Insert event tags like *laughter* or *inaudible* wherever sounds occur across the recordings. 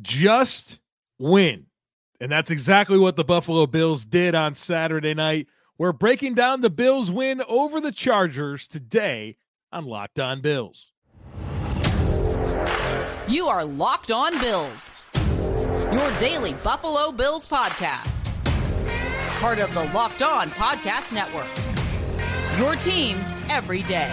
just win. And that's exactly what the Buffalo Bills did on Saturday night. We're breaking down the Bills win over the Chargers today on Locked On Bills. You are Locked On Bills, your daily Buffalo Bills podcast. Part of the Locked On Podcast Network. Your team every day.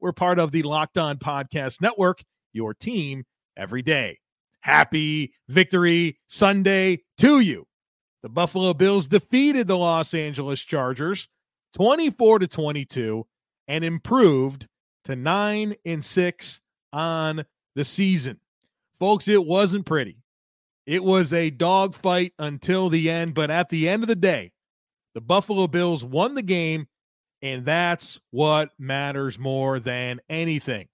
We're part of the Locked On Podcast Network, your team every day. Happy victory Sunday to you. The Buffalo Bills defeated the Los Angeles Chargers 24 to 22 and improved to 9 and 6 on the season. Folks, it wasn't pretty. It was a dogfight until the end, but at the end of the day, the Buffalo Bills won the game and that's what matters more than anything.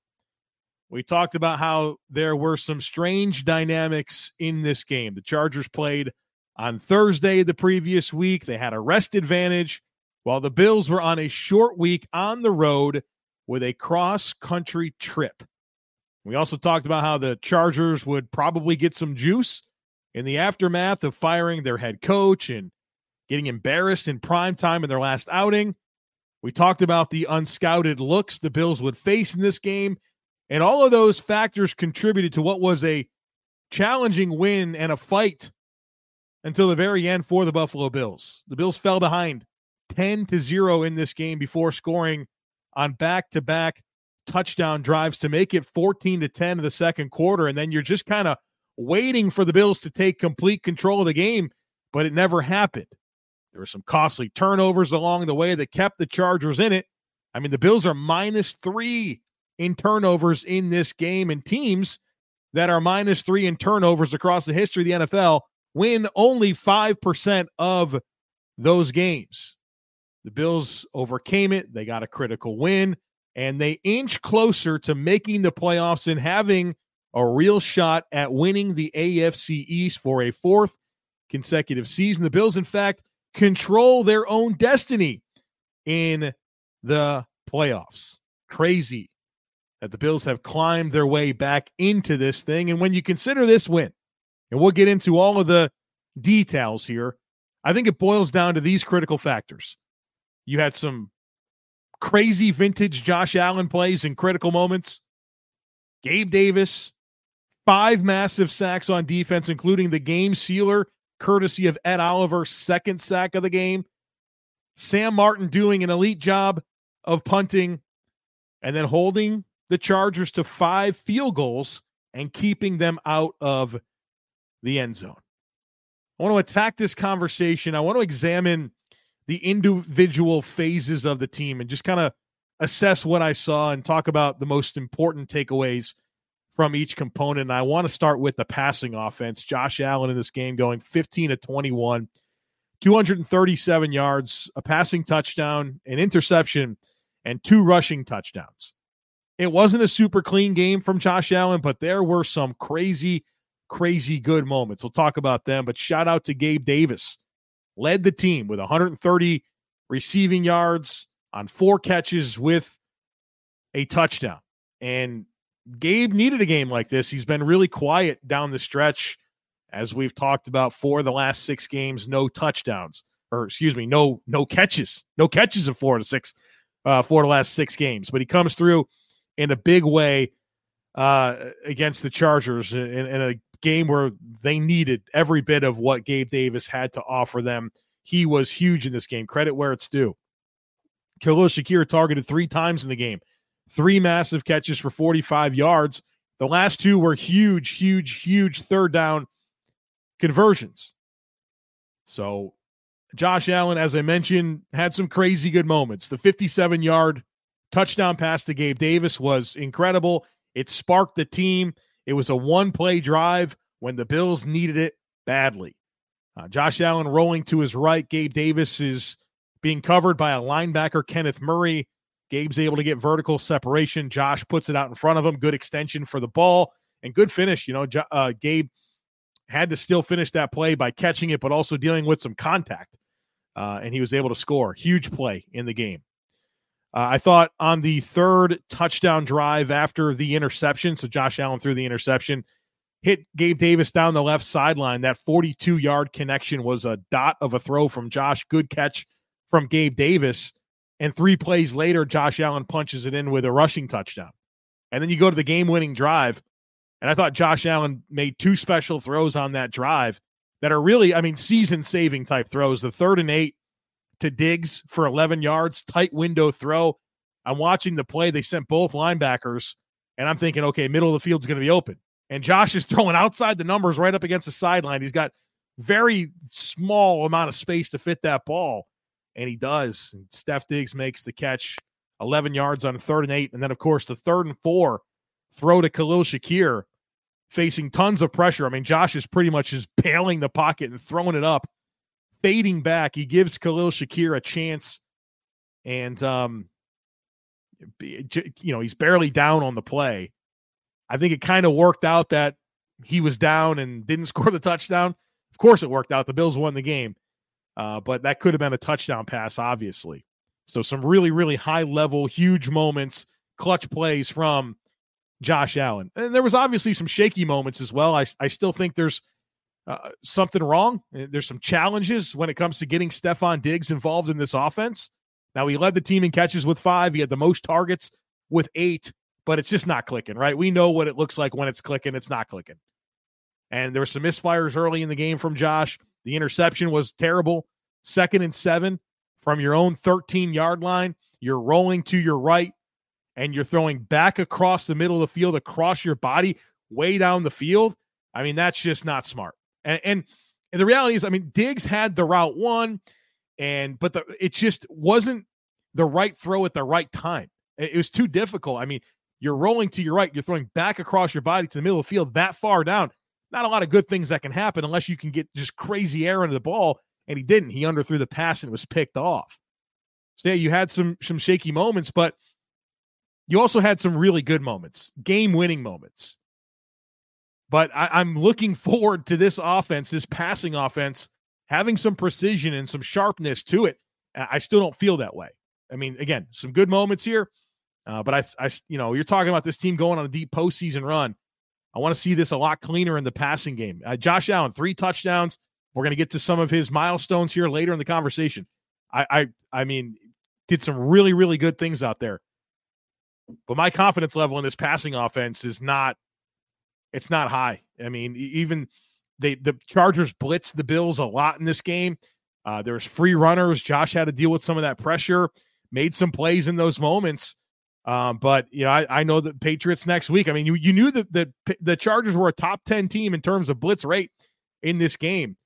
We talked about how there were some strange dynamics in this game. The Chargers played on Thursday the previous week, they had a rest advantage, while the Bills were on a short week on the road with a cross country trip. We also talked about how the Chargers would probably get some juice in the aftermath of firing their head coach and getting embarrassed in prime time in their last outing. We talked about the unscouted looks the Bills would face in this game, and all of those factors contributed to what was a challenging win and a fight until the very end for the Buffalo Bills. The Bills fell behind 10 to 0 in this game before scoring on back-to-back touchdown drives to make it 14 to 10 in the second quarter and then you're just kind of waiting for the Bills to take complete control of the game, but it never happened. There were some costly turnovers along the way that kept the Chargers in it. I mean, the Bills are minus three in turnovers in this game, and teams that are minus three in turnovers across the history of the NFL win only 5% of those games. The Bills overcame it. They got a critical win, and they inch closer to making the playoffs and having a real shot at winning the AFC East for a fourth consecutive season. The Bills, in fact, control their own destiny in the playoffs. Crazy that the Bills have climbed their way back into this thing. And when you consider this win, and we'll get into all of the details here, I think it boils down to these critical factors. You had some crazy vintage Josh Allen plays in critical moments. Gabe Davis, five massive sacks on defense, including the game sealer courtesy of Ed Oliver, second sack of the game. Sam Martin doing an elite job of punting and then holding the Chargers to five field goals and keeping them out of the end zone. I want to attack this conversation. I want to examine the individual phases of the team and just kind of assess what I saw and talk about the most important takeaways from each component. And I want to start with the passing offense. Josh Allen in this game going 15 to 21, 237 yards, a passing touchdown, an interception, and two rushing touchdowns. It wasn't a super clean game from Josh Allen, but there were some crazy, crazy good moments. We'll talk about them. But shout out to Gabe Davis, led the team with 130 receiving yards on four catches with a touchdown. And Gabe needed a game like this. He's been really quiet down the stretch, as we've talked about for the last six games. No touchdowns, or excuse me, no no catches, no catches in four to six, uh, for the last six games. But he comes through in a big way uh, against the Chargers in, in a game where they needed every bit of what Gabe Davis had to offer them. He was huge in this game. Credit where it's due. Khalil Shakir targeted three times in the game three massive catches for 45 yards. The last two were huge, huge, huge third down conversions. So, Josh Allen, as I mentioned, had some crazy good moments. The 57 yard touchdown pass to Gabe Davis was incredible. It sparked the team. It was a one play drive when the Bills needed it badly. Uh, Josh Allen rolling to his right. Gabe Davis is being covered by a linebacker, Kenneth Murray. Gabe's able to get vertical separation. Josh puts it out in front of him. Good extension for the ball and good finish. You know, uh, Gabe had to still finish that play by catching it, but also dealing with some contact. Uh, and he was able to score. Huge play in the game. Uh, I thought on the third touchdown drive after the interception, so Josh Allen threw the interception, hit Gabe Davis down the left sideline. That 42 yard connection was a dot of a throw from Josh. Good catch from Gabe Davis. And three plays later, Josh Allen punches it in with a rushing touchdown. And then you go to the game winning drive. And I thought Josh Allen made two special throws on that drive that are really, I mean, season saving type throws. The third and eight to Diggs for 11 yards, tight window throw. I'm watching the play. They sent both linebackers, and I'm thinking, okay, middle of the field's going to be open. And Josh is *laughs* throwing outside the numbers right up against the sideline. He's got very small amount of space to fit that ball, and he does. And Stef Diggs makes the catch, 11 yards on third and eight, and then of course the third and four throw to Khalil Shakir, facing tons of pressure. I mean, Josh is pretty much just bailing the pocket and throwing it up fading back. He gives Khalil Shakir a chance, and um, you know he's barely down on the play. I think it kind of worked out that he was down and didn't *laughs* score the touchdown. Of course, it worked out. The Bills won the game, uh, but that could have been a touchdown pass, obviously. So some really, really high level, huge moments, clutch plays from Josh Allen. And there was obviously some shaky moments as well. I, I still think there's uh, something wrong. Uh, there's some challenges when it comes to getting Stefon Diggs involved in this offense. Now, he led the team in catches with five. He had the most targets with eight, but it's just not clicking, right? We know what it looks like when it's clicking. It's not clicking. And there were some misfires early in the game from Josh. The interception was terrible. Second and seven from your own 13 yard line. You're rolling to your right and you're throwing back across the middle of the field, across your body, way down the field. I mean, that's just not smart. And, and, and the reality is, I mean, Diggs had the route one, and but the it just wasn't the right throw at the right time. It, it was too difficult. I mean, you're rolling to your right, you're throwing back across your body to the middle of the field that far down. Not a lot of good things that can happen unless you can get just crazy air into the ball. And he didn't. He underthrew the pass and it was picked off. So yeah, you had some some shaky moments, but you also had some really good moments, game winning moments. But I, am looking *laughs* forward to this offense, this passing offense, having some precision and some sharpness to it. I still don't feel that way. I mean, again, some good moments here, uh, but I, I, you know, you're talking about this team going on a deep postseason run. I want to see this a lot cleaner in the passing game. Uh, Josh Allen, three touchdowns. We're going to get to some of his milestones here later in the conversation. I, I, I mean, did some really, really good things out there. But my confidence level in this passing offense is not it's not high. I mean, even they the Chargers blitzed the Bills a lot in this game. Uh, there was free runners. Josh had to deal with some of that pressure, made some plays in those moments. Um, but you know, I, I know the Patriots next week. I mean, you you knew that the the Chargers were a top ten team in terms of blitz rate in this game.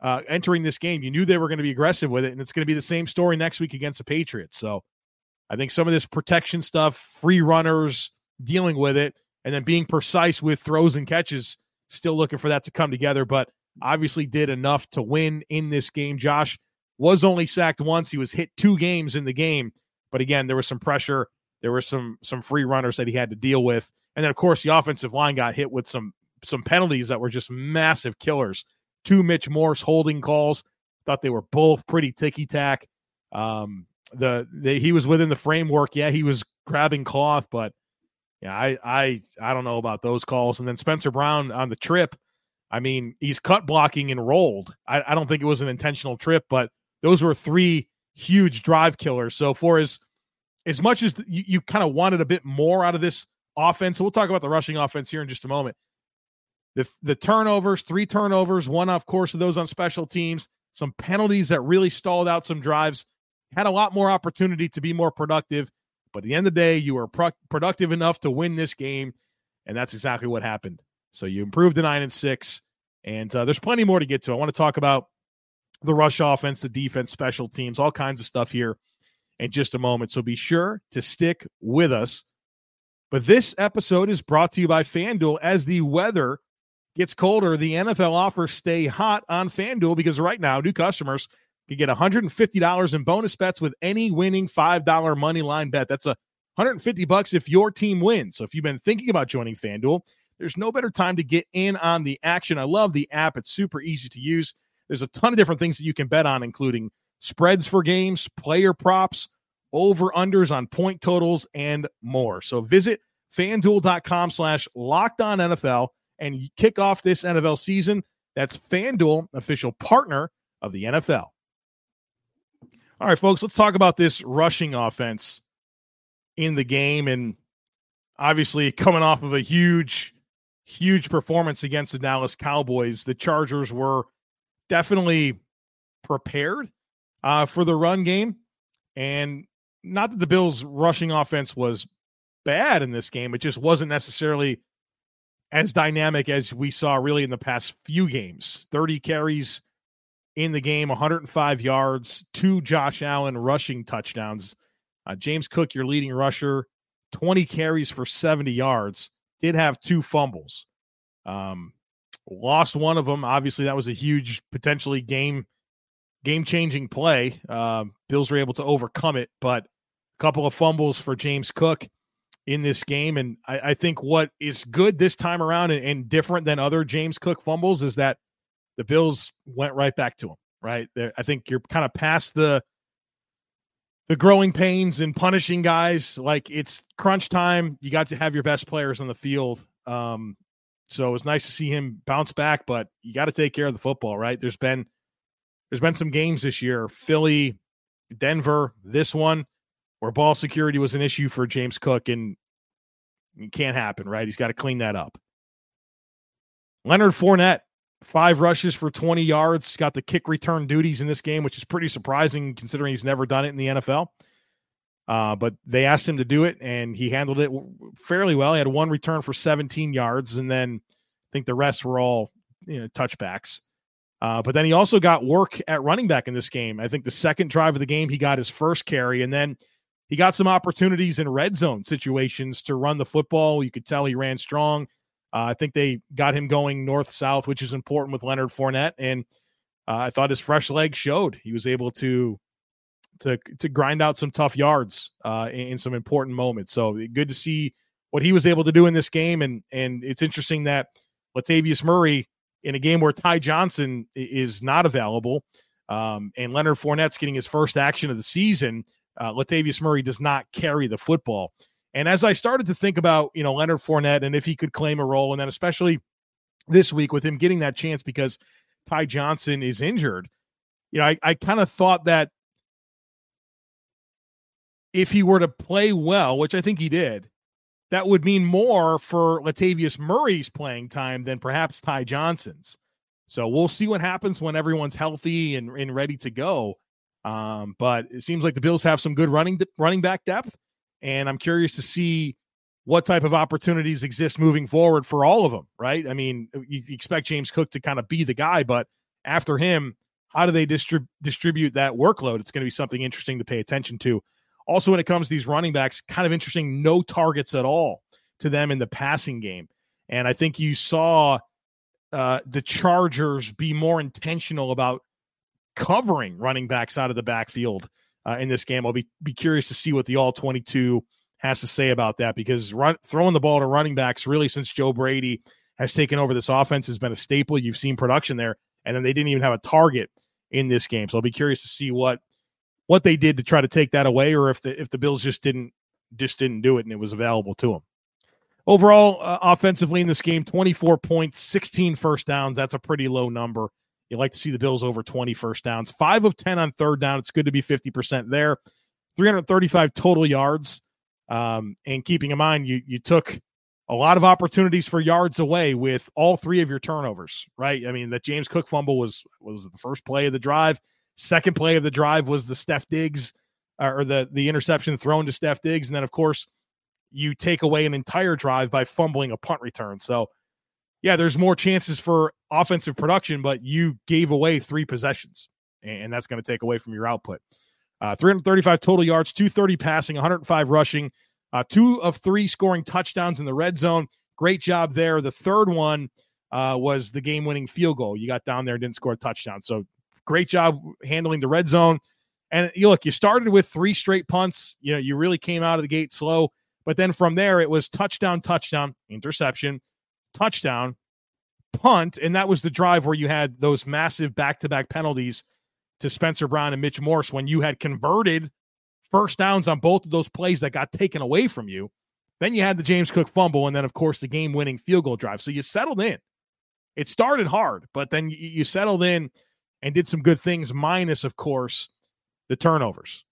Uh, entering this game, you knew they were going to be aggressive with it, and it's going to be the same story next week against the Patriots. So, I think some of this protection stuff, free runners, dealing with it, and then being precise with throws and catches. Still looking for that to come together, but obviously did enough to win in this game. Josh was only sacked once. He was hit two games in the game, but again, there was some pressure. There were some some free runners that he had to deal with, and then of course the offensive line got hit with some some penalties that were just massive killers. Two Mitch Morse holding calls. Thought they were both pretty ticky tack. Um, the, the he was within the framework. Yeah, he was grabbing cloth, but yeah, I I I don't know about those calls. And then Spencer Brown on the trip. I mean, he's cut blocking and rolled. I, I don't think it was an intentional trip, but those were three huge drive killers. So for as as much as you, you kind of wanted a bit more out of this offense, we'll talk about the rushing offense here in just a moment. The the turnovers, three turnovers, one off course of those on special teams, some penalties that really stalled out some drives. Had a lot more opportunity to be more productive. But at the end of the day, you were pro- productive enough to win this game, and that's exactly what happened. So you improved to nine and six, and uh, there's plenty more to get to. I want to talk about the rush offense, the defense, special teams, all kinds of stuff here. In just a moment. So be sure to stick with us. But this episode is brought to you by FanDuel as the weather gets colder. The NFL offers stay hot on FanDuel because right now, new customers can get $150 in bonus bets with any winning $5 money line bet. That's a 150 bucks if your team wins. So if you've been thinking about joining FanDuel, there's no better time to get in on the action. I love the app. It's super easy to use. There's a ton of different things that you can bet on, including spreads for games, player props, over unders on point totals, and more. So visit fanduel.com slash locked on NFL and kick off this NFL season. That's FanDuel, official partner of the NFL. All right, folks, let's talk about this rushing offense in the game. And obviously, coming off of a huge, huge performance against the Dallas Cowboys, the Chargers were definitely prepared uh, for the run game. And not that the Bills' rushing offense was bad in this game, it just wasn't necessarily as dynamic as we saw really in the past few games 30 carries in the game, 105 yards, two Josh Allen rushing touchdowns. Uh, James Cook, your leading rusher, 20 carries for 70 yards, did have two fumbles. Um, lost one of them. Obviously, that was a huge, potentially game game changing play. Uh, Bills were able to overcome it, but couple of fumbles for James Cook in this game. And I, I think what is good this time around and, and, different than other James Cook fumbles is that the Bills went right back to him. Right, there, I think you're kind of past the the growing pains and punishing guys. Like it's crunch time. You got to have your best players on the field. Um, so it was nice to see him bounce back, but you got to take care of the football, right? There's been there's been some games this year, Philly, Denver, this one, where ball security was an issue for James Cook, and it can't happen, right? He's got to clean that up. Leonard Fournette five rushes for 20 yards, got the kick return duties in this game, which is pretty surprising considering he's never done it in the NFL. Uh, but they asked him to do it, and he handled it fairly well. He had one return for 17 yards, and then I think the rest were all you know touchbacks. Uh, but then he also got work at running back in this game. I think the second drive of the game, he got his first carry, and then he got some opportunities in red zone situations to run the football. You could tell he ran strong. Uh, I think they got him going north south, which is important with Leonard Fournette, and uh, I thought his fresh legs showed. He was able to to to grind out some tough yards uh, in, in, some important moments. So good to see what he was able to do in this game, and and it's interesting that Latavius Murray in a game where Ty Johnson is not available, um, and Leonard Fournette's getting his first action of the season. Uh, Latavius Murray does not carry the football. And as I started to think about, you know, Leonard Fournette and if he could claim a role, and then especially this week with him getting that chance because Ty Johnson is injured, you know, I, I kind of thought that if he were to play well, which I think he did, that would mean more for Latavius Murray's playing time than perhaps Ty Johnson's. So we'll see what happens when everyone's healthy and, and ready to go. Um, but it seems like the Bills have some good running running back depth and I'm curious to see what type of opportunities exist moving forward for all of them, right? I mean, you expect James Cook to kind of be the guy, but after him, how do they distrib- distribute that workload? It's going to be something interesting to pay attention to. Also, when it comes to these running backs, kind of interesting, no targets at all to them in the passing game. And I think you saw uh, the Chargers be more intentional about covering running backs out of the backfield uh, in this game. I'll be be curious to see what the all 22 has to say about that because run, throwing the ball to running backs really since Joe Brady has taken over this offense has been a staple. You've seen production there, and then they didn't even have a target in this game. So I'll be curious to see what what they did to try to take that away, or if the if the Bills just didn't just didn't do it and it was available to them. Overall, uh, offensively in this game, 24 points, 16 first downs. That's a pretty low number. You like to see the Bills over 20 first downs. Five of 10 on third down. It's good to be 50% there. 335 total yards. Um, and keeping in mind, you you took a lot of opportunities for yards away with all three of your turnovers, right? I mean, that James Cook fumble was was the first play of the drive. Second play of the drive was the Stef Diggs uh, or the the interception thrown to Stef Diggs, and then of course you take away an entire drive by fumbling a punt return. So yeah, there's more chances for offensive production, but you gave away three possessions, and that's going to take away from your output. Uh, 335 total yards, 230 passing, 105 rushing, uh, two of three scoring touchdowns in the red zone. Great job there. The third one uh, was the game winning field goal. You got down there and didn't score a touchdown. So great job handling the red zone. And you look, you started with three straight punts. You know, you really came out of the gate slow. But then from there, it was touchdown, touchdown, interception, touchdown, punt. And that was the drive where you had those massive back to back penalties to Spencer Brown and Mitch Morse when you had converted first downs on both of those plays that got taken away from you. Then you had the James Cook fumble, and then, of course, the game winning field goal drive. So you settled in. It started hard, but then you settled in and did some good things, minus, of course, the turnovers.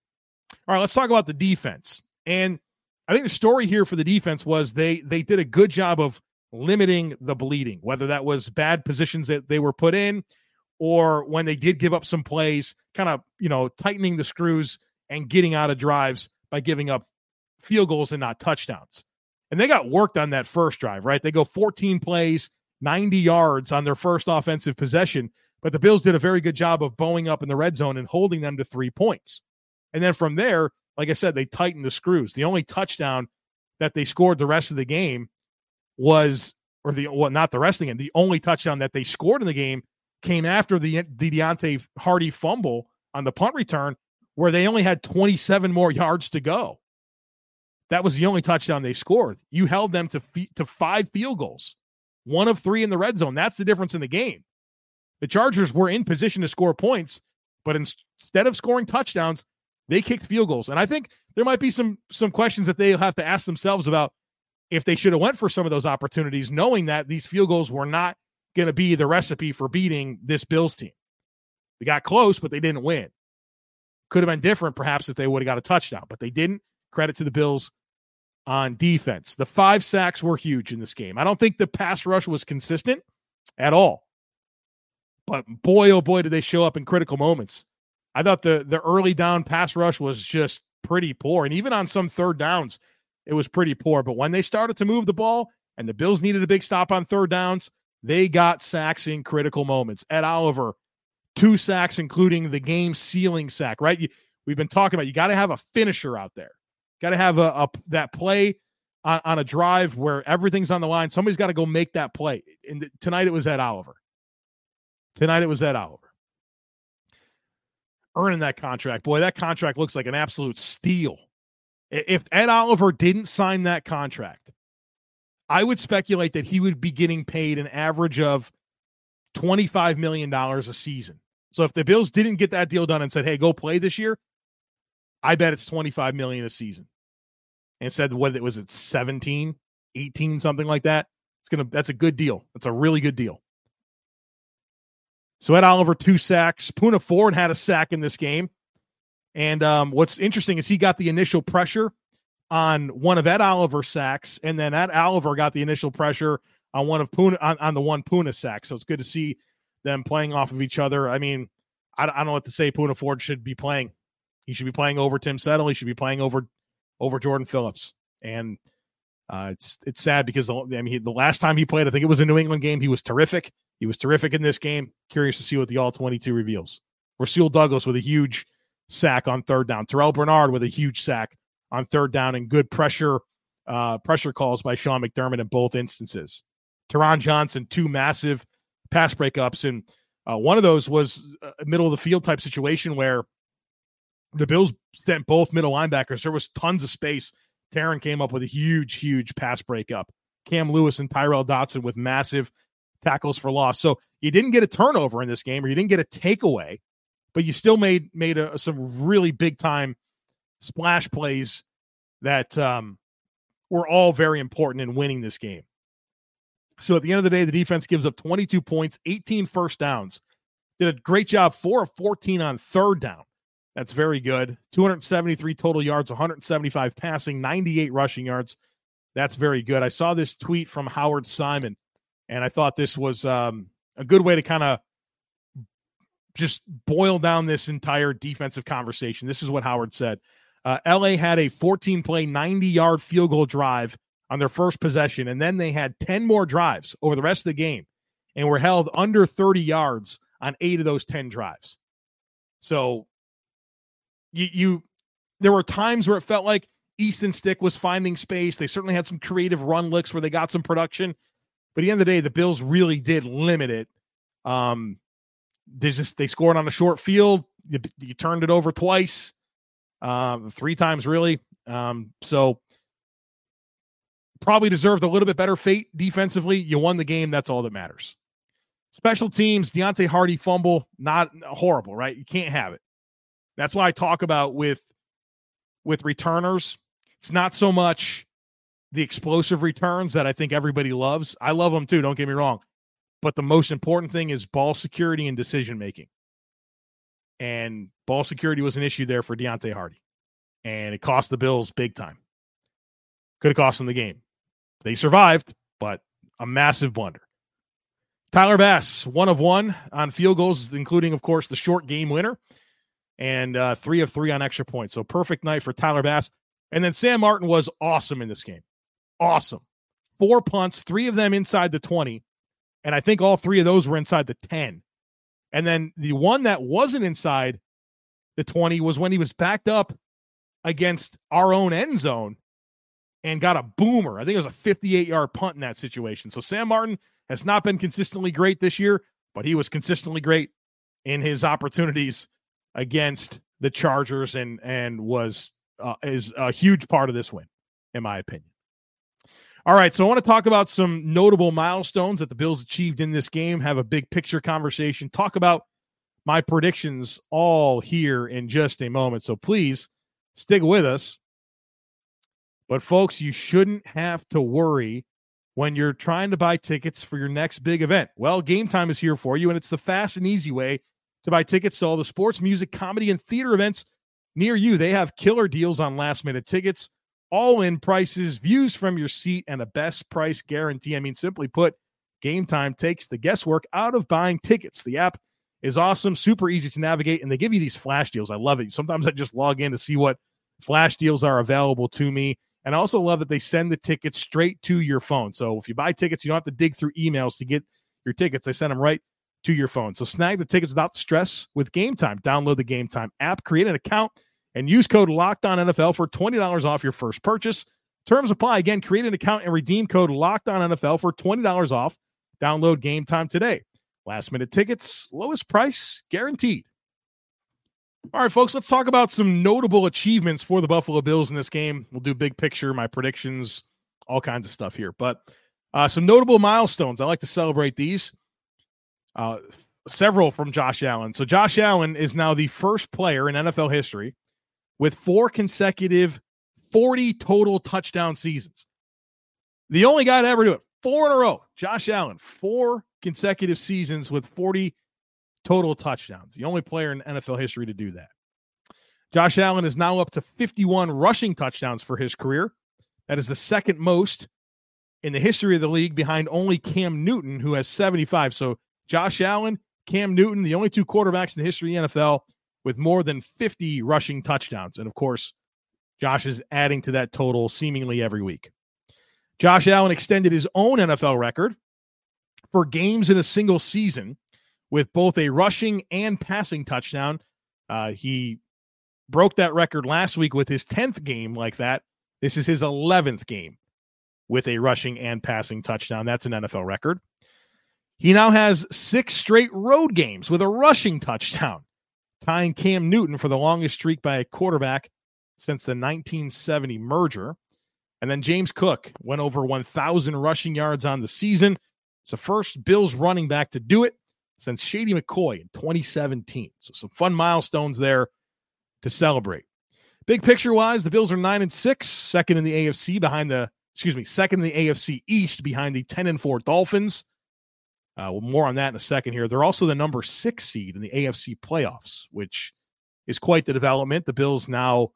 All right, let's talk about the defense. And I think the story here for the defense was they they did a good job of limiting the bleeding, whether that was bad positions that they were put in or when they did give up some plays, kind of, you know, tightening the screws and getting out of drives by giving up field goals and not touchdowns. And they got worked on that first drive, right? They go 14 plays, 90 yards on their first offensive possession, but the Bills did a very good job of bowing up in the red zone and holding them to three points. And then from there, like I said, they tightened the screws. The only touchdown that they scored the rest of the game was, or the well, not the rest of the. The only touchdown that they scored in the game came after the the Deonte Harty fumble on the punt return, where they only had 27 more yards to go. That was the only touchdown they scored. You held them to to five field goals, one of three in the red zone. That's the difference in the game. The Chargers were in position to score points, but instead of scoring touchdowns, they kicked field goals, and I think there might be some some questions that they'll have to ask themselves about if they should have went for some of those opportunities, knowing that these field goals were not going to be the recipe for beating this Bills team. They got close, but they didn't win. Could have been different, perhaps, if they would have got a touchdown, but they didn't. Credit to the Bills on defense. The five sacks were huge in this game. I don't think the pass rush was consistent at all. But boy, oh boy, did they show up in critical moments. I thought the the early down pass rush was just pretty poor, and even on some third downs, it was pretty poor. But when they started to move the ball, and the Bills needed a big stop on third downs, they got sacks in critical moments. Ed Oliver, two sacks, including the game sealing sack. Right? You, we've been talking about you got to have a finisher out there. Got to have a, a, that play on, on, a drive where everything's on the line. Somebody's got to go make that play. And tonight it was Ed Oliver. Tonight it was Ed Oliver earning that contract. Boy, that contract looks like an absolute steal. If Ed Oliver didn't sign that contract, I would speculate that he would be getting paid an average of $25 million a season. So if the Bills didn't get that deal done and said, hey, go play this year, I bet it's 25 million a season. And said what it was it 17, 18, something like that. It's gonna that's a good deal. That's a really good deal. So Ed Oliver, two sacks. Poona Ford had a sack in this game. And um, what's interesting is he got the initial pressure on one of Ed Oliver's sacks, and then Ed Oliver got the initial pressure on one of Poona on, on the one Poona sack. So it's good to see them playing off of each other. I mean, I, I don't know what to say. Poona Ford should be playing. He should be playing over Tim Settle. He should be playing over over Jordan Phillips. And uh, it's it's sad because the, I mean he, the last time he played, I think it was a New England game. He was terrific. He was terrific in this game. Curious to see what the all twenty two reveals. Rasul Douglas with a huge sack on third down. Terrel Bernard with a huge sack on third down and good pressure uh, pressure calls by Sean McDermott in both instances. Taron Johnson two massive pass breakups and uh, one of those was a middle of the field type situation where the Bills sent both middle linebackers. There was tons of space Taron came up with a huge, huge pass breakup. Cam Lewis and Tyrel Dodson with massive tackles for loss. So you didn't get a turnover in this game, or you didn't get a takeaway, but you still made made a, some really big time splash plays that um, were all very important in winning this game. So at the end of the day, the defense gives up 22 points, 18 first downs. Did a great job, four of 14 on third down. That's very good. 273 total yards, 175 passing, 98 rushing yards. That's very good. I saw this tweet from Howard Simon, and I thought this was um, a good way to kind of just boil down this entire defensive conversation. This is what Howard said. Uh, LA had a 14 play, 90 yard field goal drive on their first possession, and then they had 10 more drives over the rest of the game and were held under 30 yards on eight of those 10 drives. So you, you there were times where it felt like Easton Stick was finding space. They certainly had some creative run licks where they got some production. But at the end of the day, the Bills really did limit it. Um, they just they scored on a short field. You, you turned it over twice, um, three times really. Um, so probably deserved a little bit better fate defensively. You won the game. That's all that matters. Special teams, Deonte Harty fumble, not horrible, right? You can't have it. That's why I talk about with with returners. It's not so much the explosive returns that I think everybody loves. I love them too, don't get me wrong. But the most important thing is ball security and decision making. And ball security was an issue there for Deonte Harty. And it cost the Bills big time. Could have cost them the game. They survived, but a massive blunder. Tyler Bass, one of one on field goals, including, of course, the short game winner, and uh, three of three on extra points. So perfect night for Tyler Bass. And then Sam Martin was awesome in this game. Awesome. Four punts, three of them inside the 20. And I think all three of those were inside the 10. And then the one that wasn't inside the 20 was when he was backed up against our own end zone and got a boomer. I think it was a 58 yard punt in that situation. So Sam Martin has not been consistently great this year, but he was consistently great in his opportunities against the Chargers and and was uh, is a huge part of this win, in my opinion. All right, so I want to talk about some notable milestones that the Bills achieved in this game. Have a big picture conversation. Talk about my predictions all here in just a moment. So please stick with us but, folks, you shouldn't have to worry when you're trying to buy tickets for your next big event. Well, Gametime is here for you, and it's the fast and easy way to buy tickets to all the sports, music, comedy, and theater events near you. They have killer deals on last minute tickets, all in prices, views from your seat, and a best price guarantee. I mean, simply put, Gametime takes the guesswork out of buying tickets. The app is awesome, super easy to navigate, and they give you these flash deals. I love it. Sometimes I just log in to see what flash deals are available to me. And I also love that they send the tickets straight to your phone. So if you buy tickets, you don't have to dig through emails to get your tickets. They send them right to your phone. So snag the tickets without stress with Gametime. Download the Gametime app, create an account, and use code Locked On NFL for twenty dollars off your first purchase. Terms apply. Again, create an account and redeem code Locked On NFL for twenty dollars off. Download Gametime today. Last minute tickets, lowest price guaranteed. All right, folks, let's talk about some notable achievements for the Buffalo Bills in this game. We'll do big picture, my predictions, all kinds of stuff here. But uh, some notable milestones. I like to celebrate these. Uh, several from Josh Allen. So, Josh Allen is now the first player in NFL history with four consecutive 40 total touchdown seasons. The only guy to ever do it, four in a row. Josh Allen, four consecutive seasons with 40 total touchdowns. The only player in NFL history to do that. Josh Allen is now up to 51 rushing touchdowns for his career. That is the second most in the history of the league behind only Cam Newton, who has 75. So Josh Allen, Cam Newton, the only two quarterbacks in the history of the NFL with more than 50 rushing touchdowns. And of course, Josh is adding to that total seemingly every week. Josh Allen extended his own NFL record for games in a single season with both a rushing and passing touchdown. Uh, he broke that record last week with his 10th game like that. This is his 11th game with a rushing and passing touchdown. That's an NFL record. He now has six straight road games with a rushing touchdown, tying Cam Newton for the longest streak by a quarterback since the 1970 merger. And then James Cook went over 1,000 rushing yards on the season. It's the first Bills running back to do it since Shady McCoy in 2017. So some fun milestones there to celebrate. Big picture wise, the Bills are nine and six, second in the AFC behind the excuse me, second in the AFC East behind the 10 and 4 Dolphins. Uh, well, more on that in a second here. They're also the number six seed in the AFC playoffs, which is quite the development. The Bills now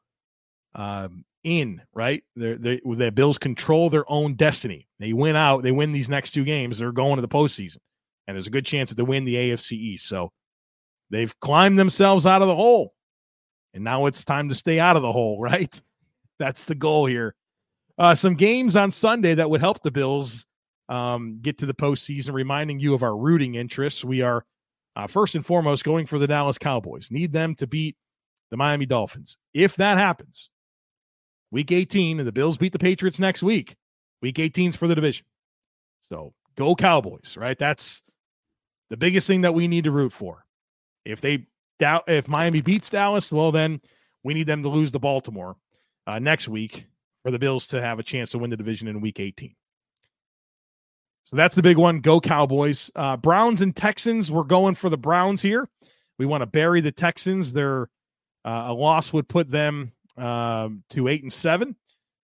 um, in, right? They're, they, the Bills control their own destiny. They win out, they win these next two games, they're going to the postseason and there's a good chance that they win the AFC East. So they've climbed themselves out of the hole. And now it's time to stay out of the hole, *laughs* right? That's the goal here. Uh, some games on Sunday that would help the Bills um, get to the postseason, reminding you of our rooting interests. We are uh, first and foremost going for the Dallas Cowboys. Need them to beat the Miami Dolphins. If that happens, week 18, and the Bills beat the Patriots next week, week 18's for the division. So go Cowboys, right? That's the biggest thing that we need to root for. If they doubt, if Miami beats Dallas, well, then we need them to lose to Baltimore uh, next week for the Bills to have a chance to win the division in week 18. So that's the big one. Go Cowboys. Uh, Browns and Texans, we're going for the Browns here. We want to bury the Texans. Their uh, a loss would put them um, to eight and seven.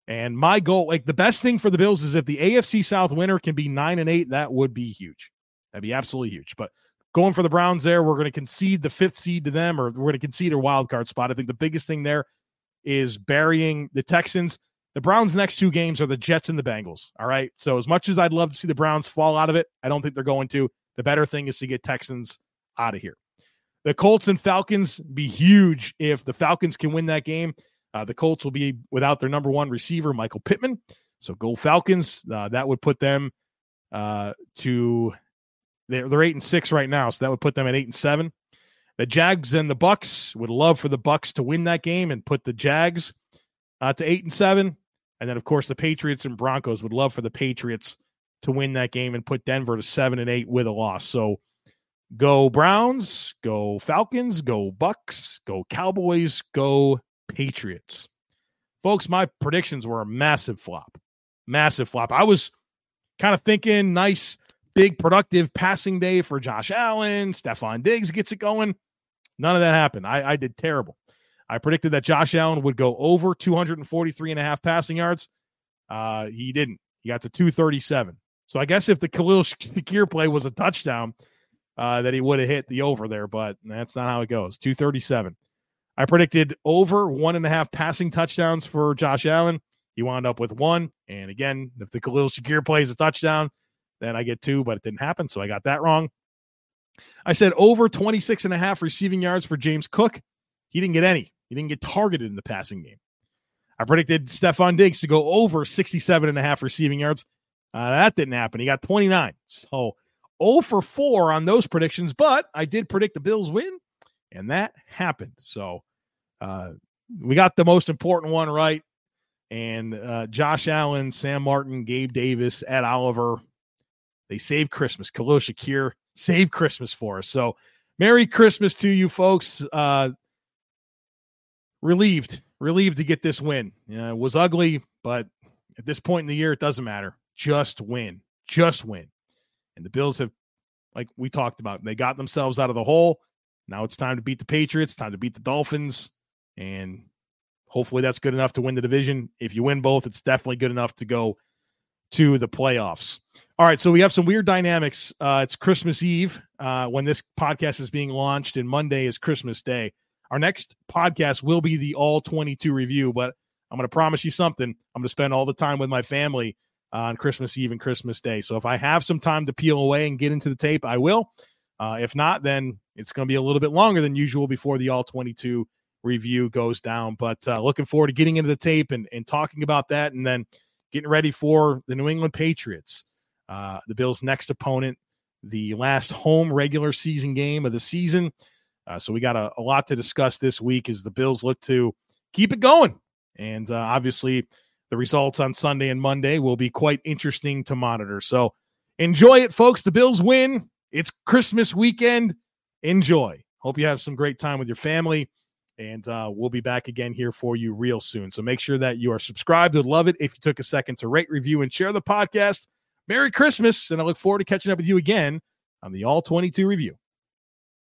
And my goal, like the best thing for the Bills, is if the AFC South winner can be nine and eight, that would be huge. That'd be absolutely huge. But going for the Browns there, we're going to concede the fifth seed to them, or we're going to concede a wild card spot. I think the biggest thing there is burying the Texans. The Browns' next two games are the Jets and the Bengals. All right. So as much as I'd love to see the Browns fall out of it, I don't think they're going to. The better thing is to get Texans out of here. The Colts and Falcons be huge if the Falcons can win that game. Uh, the Colts will be without their number one receiver, Michael Pittman. So go Falcons. Uh, that would put them uh, to they're, they're eight and six right now, so that would put them at eight and seven. The Jags and the Bucks would love for the Bucks to win that game and put the Jags uh, to eight and seven. And then, of course, the Patriots and Broncos would love for the Patriots to win that game and put Denver to seven and eight with a loss. So go Browns, go Falcons, go Bucks, go Cowboys, go Patriots. Folks, my predictions were a massive flop. Massive flop. I was kind of thinking nice, big, productive passing day for Josh Allen. Stefon Diggs gets it going. None of that happened. I, I did terrible. I predicted that Josh Allen would go over 243 and a half passing yards. Uh, he didn't. He got to 237. So I guess if the Khalil Shakir play was a touchdown, uh, that he would have hit the over there, but that's not how it goes. 237. I predicted over one and a half passing touchdowns for Josh Allen. He wound up with one. And again, if the Khalil Shakir plays a touchdown, then I get two, but it didn't happen. So I got that wrong. I said over 26 and a half receiving yards for James Cook. He didn't get any. He didn't get targeted in the passing game. I predicted Stefon Diggs to go over 67 and a half receiving yards. Uh, that didn't happen. He got 29. So 0 for 4 on those predictions, but I did predict the Bills win, and that happened. So uh, we got the most important one right. And uh, Josh Allen, Sam Martin, Gabe Davis, Ed Oliver, they saved Christmas. Khalil Shakir saved Christmas for us. So Merry Christmas to you folks. Uh, relieved, relieved to get this win. Yeah, it was ugly, but at this point in the year, it doesn't matter. Just win. Just win. And the Bills have, like we talked about, they got themselves out of the hole. Now it's time to beat the Patriots, time to beat the Dolphins. And hopefully that's good enough to win the division. If you win both, it's definitely good enough to go to the playoffs. All right, so we have some weird dynamics. Uh, it's Christmas Eve uh, when this podcast is being launched, and Monday is Christmas Day. Our next podcast will be the All 22 review, but I'm going to promise you something. I'm going to spend all the time with my family on Christmas Eve and Christmas Day. So if I have some time to peel away and get into the tape, I will. Uh, if not, then it's going to be a little bit longer than usual before the All 22 review goes down. But uh, looking forward to getting into the tape and, and talking about that and then getting ready for the New England Patriots, uh, the Bills' next opponent, the last home regular season game of the season. Uh, so we got a, a, lot to discuss this week as the Bills look to keep it going. And uh, obviously, the results on Sunday and Monday will be quite interesting to monitor. So enjoy it, folks. The Bills win. It's Christmas weekend. Enjoy. Hope you have some great time with your family. And uh, we'll be back again here for you real soon. So make sure that you are subscribed. Would love it if you took a second to rate, review, and share the podcast. Merry Christmas. And I look forward to catching up with you again on the All 22 review.